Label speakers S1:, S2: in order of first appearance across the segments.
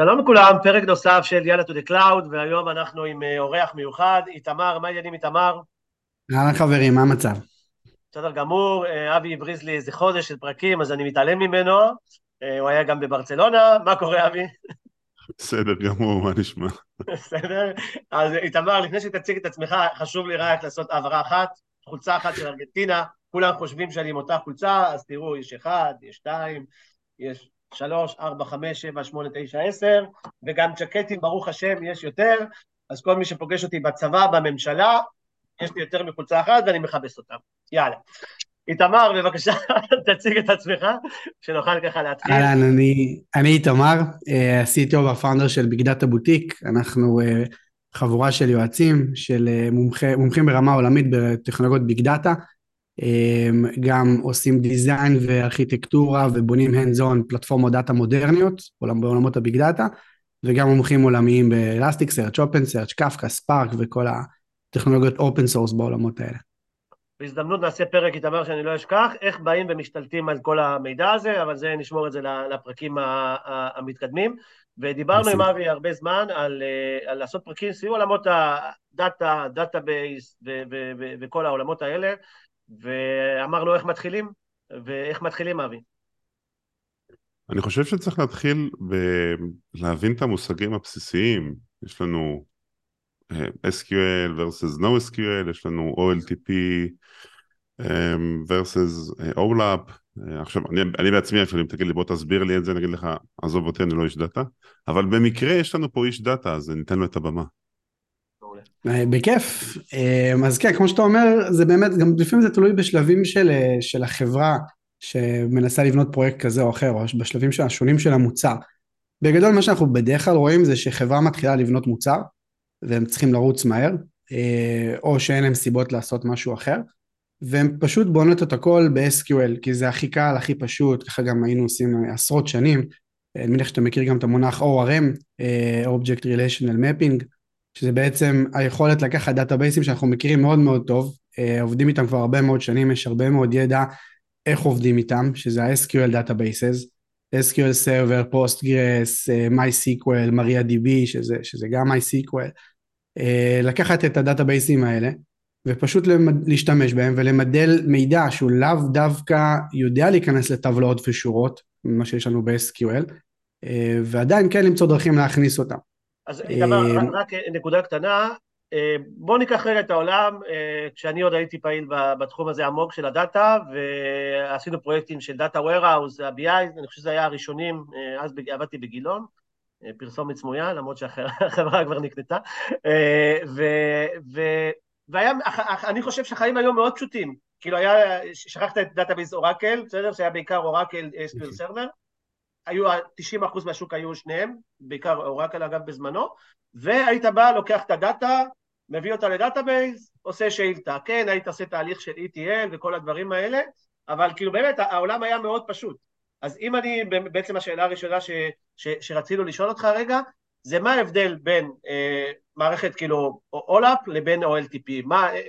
S1: שלום לכולם, פרק נוסף של יאללה to the cloud, והיום אנחנו עם אה, אורח מיוחד, איתמר, מה העניינים איתמר?
S2: אהלן חברים, מה המצב?
S1: בסדר גמור, אה, אבי הבריז לי איזה חודש של פרקים, אז אני מתעלם ממנו, אה, הוא היה גם בברצלונה, מה קורה אבי?
S3: בסדר גמור, מה נשמע?
S1: בסדר? אז איתמר, לפני שתציג את עצמך, חשוב לי רק לעשות העברה אחת, חולצה אחת של ארגנטינה, כולם חושבים שאני עם אותה חולצה, אז תראו, יש אחד, יש שתיים, יש שלוש, ארבע, חמש, שבע, שמונה, תשע, עשר, וגם ג'קטים, ברוך השם, יש יותר, אז כל מי שפוגש אותי בצבא, בממשלה, יש לי יותר מחולצה אחת ואני מכבס אותם. יאללה. איתמר, בבקשה, תציג את עצמך, שנוכל ככה להתחיל.
S2: אהלן, אני, אני איתמר, אה, ה-CTO והפאונדר של ביג דאטה בוטיק, אנחנו אה, חבורה של יועצים, של אה, מומחי, מומחים ברמה עולמית בטכנולוגיות ביג דאטה, גם עושים design וארכיטקטורה ובונים hands on פלטפורמות דאטה מודרניות בעולמות הביג דאטה, וגם מומחים עולמיים ב Elasticsearch, OpenSearch, Kafka, Spark וכל הטכנולוגיות open source בעולמות האלה.
S1: בהזדמנות נעשה פרק, איתמר, שאני לא אשכח, איך באים ומשתלטים על כל המידע הזה, אבל זה, נשמור את זה לפרקים המתקדמים. ודיברנו עם אבי הרבה זמן על, אה, על לעשות פרקים סביב עולמות הדאטה, database וכל העולמות האלה, ואמרנו איך מתחילים, ואיך מתחילים, אבי.
S3: אני חושב שצריך להתחיל בלהבין את המושגים הבסיסיים. יש לנו SQL versus NoSQL, יש לנו OLTP versus OLAP, עכשיו אני, אני בעצמי אפילו אם תגיד לי בוא תסביר לי את זה, אני אגיד לך עזוב אותי אני לא איש דאטה, אבל במקרה יש לנו פה איש דאטה אז ניתן לו את הבמה.
S2: בכיף, אז כן כמו שאתה אומר זה באמת גם לפעמים זה תלוי בשלבים של, של החברה שמנסה לבנות פרויקט כזה או אחר או בשלבים השונים של המוצר. בגדול מה שאנחנו בדרך כלל רואים זה שחברה מתחילה לבנות מוצר והם צריכים לרוץ מהר, אה, או שאין להם סיבות לעשות משהו אחר, והם פשוט בונות את הכל ב-SQL, כי זה הכי קל, הכי פשוט, ככה גם היינו עושים עשרות שנים, אני מניח שאתה מכיר גם את המונח ORM, אה, Object Relational Mapping, שזה בעצם היכולת לקחת דאטאבייסים שאנחנו מכירים מאוד מאוד טוב, אה, עובדים איתם כבר הרבה מאוד שנים, יש הרבה מאוד ידע איך עובדים איתם, שזה ה-SQL Databases, SQL Server, Postgres, אה, MySQL, MariaDB, שזה, שזה גם MySQL, אה, לקחת את הדאטאבייסים האלה ופשוט למד, להשתמש בהם ולמדל מידע שהוא לאו דווקא יודע להיכנס לטבלאות ושורות, מה שיש לנו ב-SQL, ועדיין כן למצוא דרכים להכניס אותם.
S1: אז איתמר, רק נקודה קטנה, אה, בואו ניקח רגע את העולם, אה, כשאני עוד הייתי פעיל בתחום הזה עמוק של הדאטה, ועשינו פרויקטים של דאטה warehouse, ה-BI, אני חושב שזה היה הראשונים, אה, אז עבדתי בגילון, פרסומת סמויה, למרות שהחברה כבר נקנתה, ואני חושב שהחיים היו מאוד פשוטים, כאילו היה, לקחת את database Oracle, בסדר? שהיה בעיקר Oracle ו-SQL Server, היו, 90% מהשוק היו שניהם, בעיקר Oracle אגב בזמנו, והיית בא, לוקח את הדאטה, מביא אותה ל database, עושה שאילתה. כן, היית עושה תהליך של ETL וכל הדברים האלה, אבל כאילו באמת העולם היה מאוד פשוט. אז אם אני, בעצם השאלה הראשונה ש, ש, שרצינו לשאול אותך רגע, זה מה ההבדל בין אה, מערכת כאילו אולאפ לבין OLTP, מה, אה,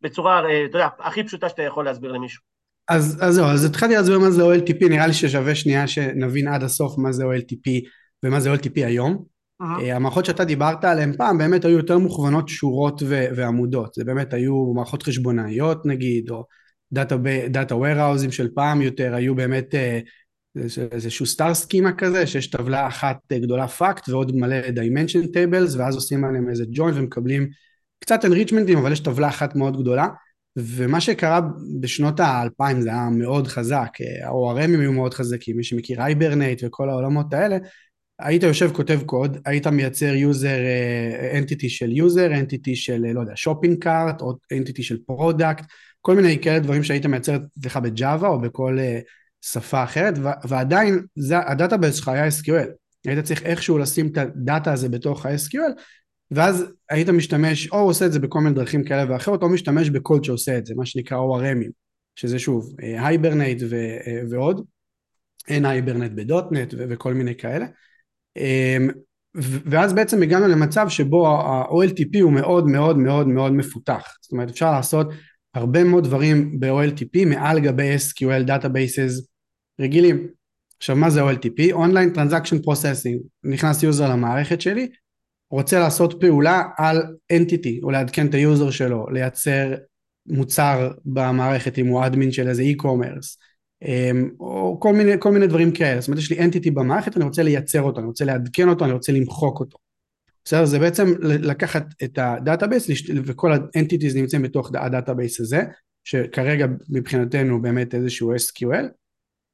S1: בצורה, אה, אתה יודע, הכי פשוטה שאתה יכול להסביר למישהו.
S2: אז, אז זהו, אז התחלתי להסביר מה זה OLTP, נראה לי ששווה שנייה שנבין עד הסוף מה זה OLTP ומה זה OLTP היום. Uh-huh. המערכות שאתה דיברת עליהן פעם באמת היו יותר מוכוונות שורות ו- ועמודות, זה באמת היו מערכות חשבונאיות נגיד, או דאטה warehousing של פעם יותר, היו באמת אה, איזשהו star schema כזה, שיש טבלה אחת גדולה fact ועוד מלא dimension tables, ואז עושים עליהם איזה join ומקבלים קצת enrichment ים, אבל יש טבלה אחת מאוד גדולה. ומה שקרה בשנות האלפיים זה היה מאוד חזק, ה-ORM ים היו מאוד חזקים, מי שמכיר Hibernate וכל העולמות האלה, היית יושב כותב קוד, היית מייצר יוזר, entity של יוזר, entity של, לא יודע, shopping cart, או entity של product, כל מיני כאלה דברים שהיית מייצר אצלך ב Java או בכל שפה אחרת, ועדיין ה database שלך היה SQL. היית צריך איכשהו לשים את הדאטה הזה בתוך ה-SQL, ואז היית משתמש, או עושה את זה בכל מיני דרכים כאלה ואחרות, או משתמש בקוד שעושה את זה, מה שנקרא ORM ים, שזה שוב, Hibernate אה, ועוד, NHibernate ב .NET וכל מיני כאלה. אמ, ואז בעצם הגענו למצב שבו ה-OLTP הוא מאוד מאוד מאוד מאוד מפותח. זאת אומרת, אפשר לעשות הרבה מאוד דברים ב-OLTP מעל גבי SQL Databases רגילים. עכשיו, מה זה OLTP? Online Transaction Processing. נכנס יוזר למערכת שלי, רוצה לעשות פעולה על entity, או לעדכן את היוזר שלו, לייצר מוצר במערכת אם הוא אדמין של איזה e-commerce, אמ, או כל מיני, כל מיני דברים כאלה. זאת אומרת, יש לי entity במערכת, אני רוצה לייצר אותו, אני רוצה לעדכן אותו, אני רוצה למחוק אותו. בסדר? זה בעצם לקחת את ה database וכל ה entities נמצאים בתוך ה database הזה, שכרגע מבחינתנו באמת איזשהו SQL,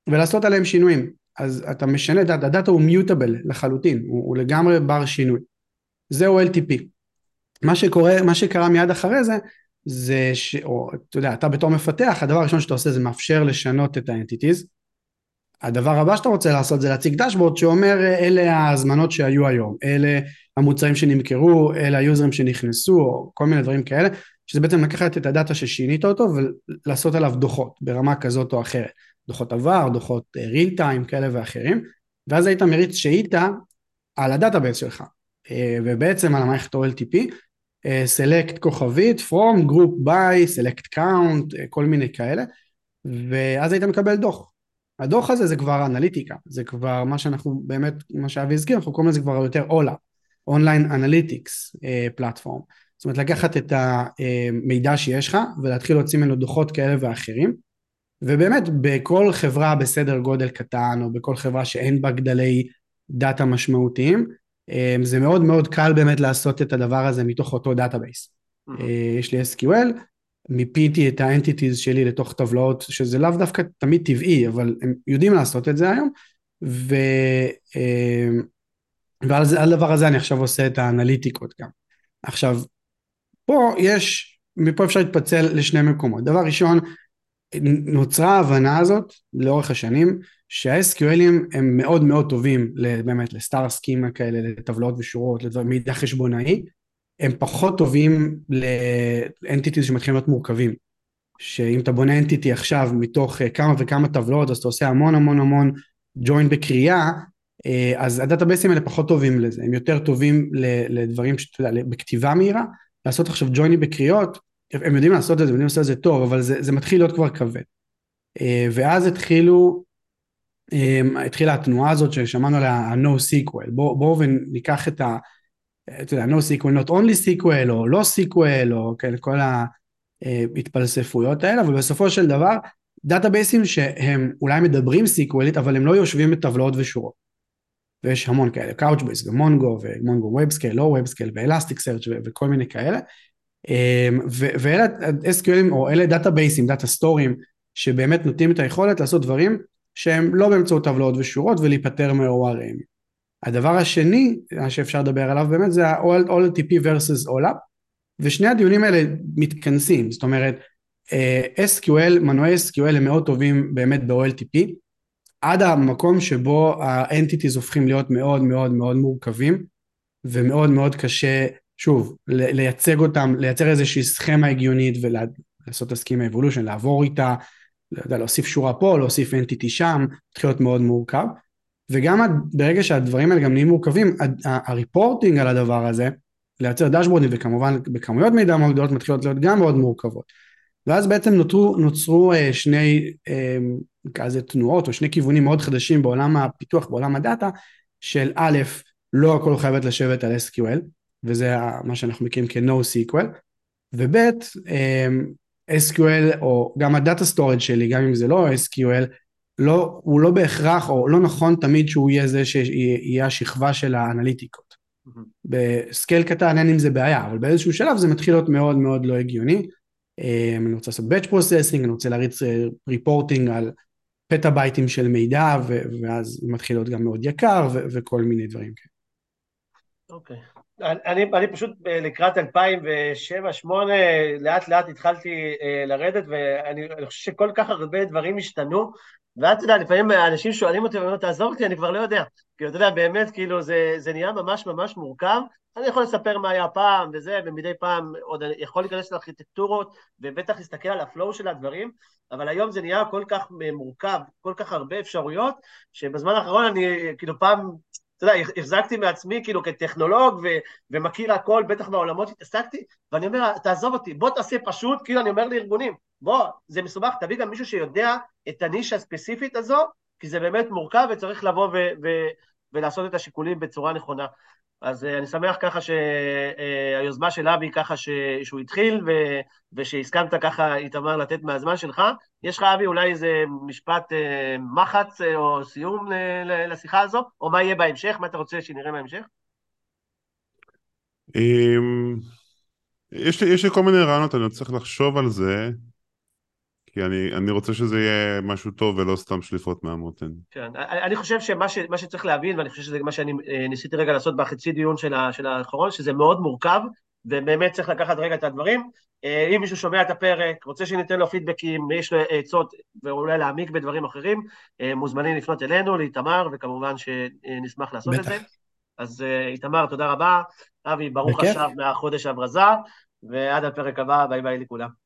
S2: ולעשות עליהם שינויים. אז אתה משנה, הדאטה הוא mutable לחלוטין, הוא, הוא לגמרי בר שינוי. זה OLTP. מה שקורה, מה שקרה מיד אחרי זה, זה ש... או אתה יודע, אתה בתור מפתח, הדבר הראשון שאתה עושה זה מאפשר לשנות את ה entities. הדבר הבא שאתה רוצה לעשות זה להציג דשבורד שאומר אלה ההזמנות שהיו היום, אלה המוצרים שנמכרו, אלה היוזרים שנכנסו, או כל מיני דברים כאלה, שזה בעצם לקחת את הדאטה ששינית אותו ולעשות עליו דוחות ברמה כזאת או אחרת. דוחות עבר, דוחות real אה, time כאלה ואחרים, ואז היית מריץ שאילתה על ה database שלך, ובעצם על המערכת OLTP, אה, select כוכבית, from, group by, select count, אה, כל מיני כאלה, ואז היית מקבל דוח. הדוח הזה זה כבר אנליטיקה, זה כבר מה שאנחנו באמת, מה שאבי הזכיר, אנחנו קוראים לזה כבר יותר OLAP, online analytics platform. זאת אומרת לקחת את המידע שיש לך ולהתחיל להוציא ממנו דוחות כאלה ואחרים ובאמת בכל חברה בסדר גודל קטן או בכל חברה שאין בה גדלי דאטה משמעותיים אה, זה מאוד מאוד קל באמת לעשות את הדבר הזה מתוך אותו database. Mm-hmm. יש לי SQL, מיפיתי את ה entities שלי לתוך טבלאות שזה לאו דווקא תמיד טבעי אבל הם יודעים לעשות את זה היום ו... אה, ועל הדבר הזה אני עכשיו עושה את האנליטיקות גם. עכשיו, פה יש, מפה אפשר להתפצל לשני מקומות. דבר ראשון, נוצרה ההבנה הזאת לאורך השנים שה-SQLים הם מאוד מאוד טובים באמת לסטאר סקימה כאלה, לטבלאות ושורות, למידע חשבונאי, הם פחות טובים לאנטיטיז שמתחילים להיות מורכבים. שאם אתה בונה אנטיטי עכשיו מתוך כמה וכמה טבלאות אז אתה עושה המון המון המון ג'וינט בקריאה אה, אז הדאטאבייסים האלה פחות טובים לזה, הם יותר טובים לדברים שאתה יודע, בכתיבה מהירה, לעשות עכשיו ג'וינים בקריאות, הם יודעים לעשות את זה, הם יודעים לעשות את זה טוב, אבל זה, זה מתחיל להיות כבר כבד. אה, ואז התחילו, אה, התחילה התנועה הזאת ששמענו עליה, ה-No SQL, בואו בוא וניקח את ה... אתה יודע, No SQL, not only SQL, או לא SQL, או כן, כל ההתפלספויות האלה, אבל בסופו של דבר, database ים שהם אולי מדברים SQL ית, אבל הם לא יושבים בטבלאות ושורות. ויש המון כאלה, Couchbase ו Mongo ו Mongo WebScale, לא WebScale ו Elasticsearch וכל מיני כאלה. אמ, ואלה SQL ים או אלה database ים, data store ים, שבאמת נותנים את היכולת לעשות דברים שהם לא באמצעות טבלאות ושורות ולהיפטר מ-ORM. הדבר השני שאפשר לדבר עליו באמת זה ה-OLTP versus OLAP, ושני הדיונים האלה מתכנסים, זאת אומרת אה, SQL, מנועי SQL הם מאוד טובים באמת ב-OLTP, עד המקום שבו האנטיטיז הופכים להיות מאוד מאוד מאוד מורכבים ומאוד מאוד קשה, שוב, לייצג אותם, לייצר איזושהי סכמה הגיונית ולעשות את הסכימה אבולושן, לעבור איתה, לא יודע, להוסיף שורה פה, להוסיף אנטיטי שם, מתחיל להיות מאוד מורכב. וגם ברגע שהדברים האלה גם נהיים מורכבים, ה reporting על הדבר הזה, לייצר דשבורדים וכמובן בכמויות מידע מאוד גדולות מתחילות להיות גם מאוד מורכבות. ואז בעצם נותרו, נוצרו אה, שני אה, כזה תנועות או שני כיוונים מאוד חדשים בעולם הפיתוח, בעולם הדאטה, של א', לא הכל חייבת לשבת על SQL, וזה מה שאנחנו מכירים כ-No SQL, וב', אה, SQL או גם ה data storage שלי, גם אם זה לא SQL, לא, הוא לא בהכרח או לא נכון תמיד שהוא יהיה זה שיהיה השכבה של האנליטיקות. Mm-hmm. בסקייל קטן אין עם זה בעיה, אבל באיזשהו שלב זה מתחיל להיות מאוד מאוד לא הגיוני. אה, אני רוצה לעשות batch processing, אני רוצה להריץ ריפורטינג אה, על פטה בייטים של מידע, ואז מתחיל להיות גם מאוד יקר, וכל מיני דברים כאלה.
S1: אוקיי. אני, אני פשוט אה, לקראת 2007-2008 לאט לאט התחלתי לרדת ואני חושב שכל כך הרבה דברים השתנו ואת יודעת, לפעמים אנשים שואלים אותי, ואומרים, תעזוב אותי, אני כבר לא יודע. כי אתה יודע, באמת, כאילו, זה, זה נהיה ממש ממש מורכב. אני יכול לספר מה היה פעם וזה, ומדי פעם עוד אני יכול להיכנס לארכיטקטורות, ובטח להסתכל על הפלואו של הדברים, אבל היום זה נהיה כל כך מורכב, כל כך הרבה אפשרויות, שבזמן האחרון אני, כאילו, פעם, אתה יודע, החזקתי מעצמי כאילו כטכנולוג ו- ומכיר הכל, בטח בעולמות שהתעסקתי, ואני אומר, תעזוב אותי, בוא תעשה פשוט, כאילו אני אומר לארגונים, בוא, זה מסובך, תביא גם מישהו שיודע את הנישה הספציפית הזו, כי זה באמת מורכב וצריך לבוא ו- ו- ולעשות את השיקולים בצורה נכונה. אז uh, אני שמח ככה שהיוזמה uh, של אבי ככה ש... שהוא התחיל ו... ושהסכמת ככה, איתמר, לתת מהזמן שלך. יש לך, אבי, אולי איזה משפט uh, מחץ או סיום. לשיחה הזו? או מה יהיה בהמשך? מה אתה רוצה שנראה בהמשך?
S3: אמ, יש לי, יש לי כל מיני רעיונות, אני צריך לחשוב על זה. כי אני, אני רוצה שזה יהיה משהו טוב ולא סתם שליפות מהמותן.
S1: כן, אני חושב שמה ש, שצריך להבין, ואני חושב שזה מה שאני אה, ניסיתי רגע לעשות בחצי דיון של, ה, של האחרון, שזה מאוד מורכב, ובאמת צריך לקחת רגע את הדברים. אה, אם מישהו שומע את הפרק, רוצה שניתן לו פידבקים, יש לו עצות ואולי להעמיק בדברים אחרים, אה, מוזמנים לפנות אלינו, לאיתמר, וכמובן שנשמח לעשות בטח. את זה. אז איתמר, תודה רבה. אבי, ברוך השב מהחודש הברזה, ועד הפרק הבא, ביי ביי לכולם.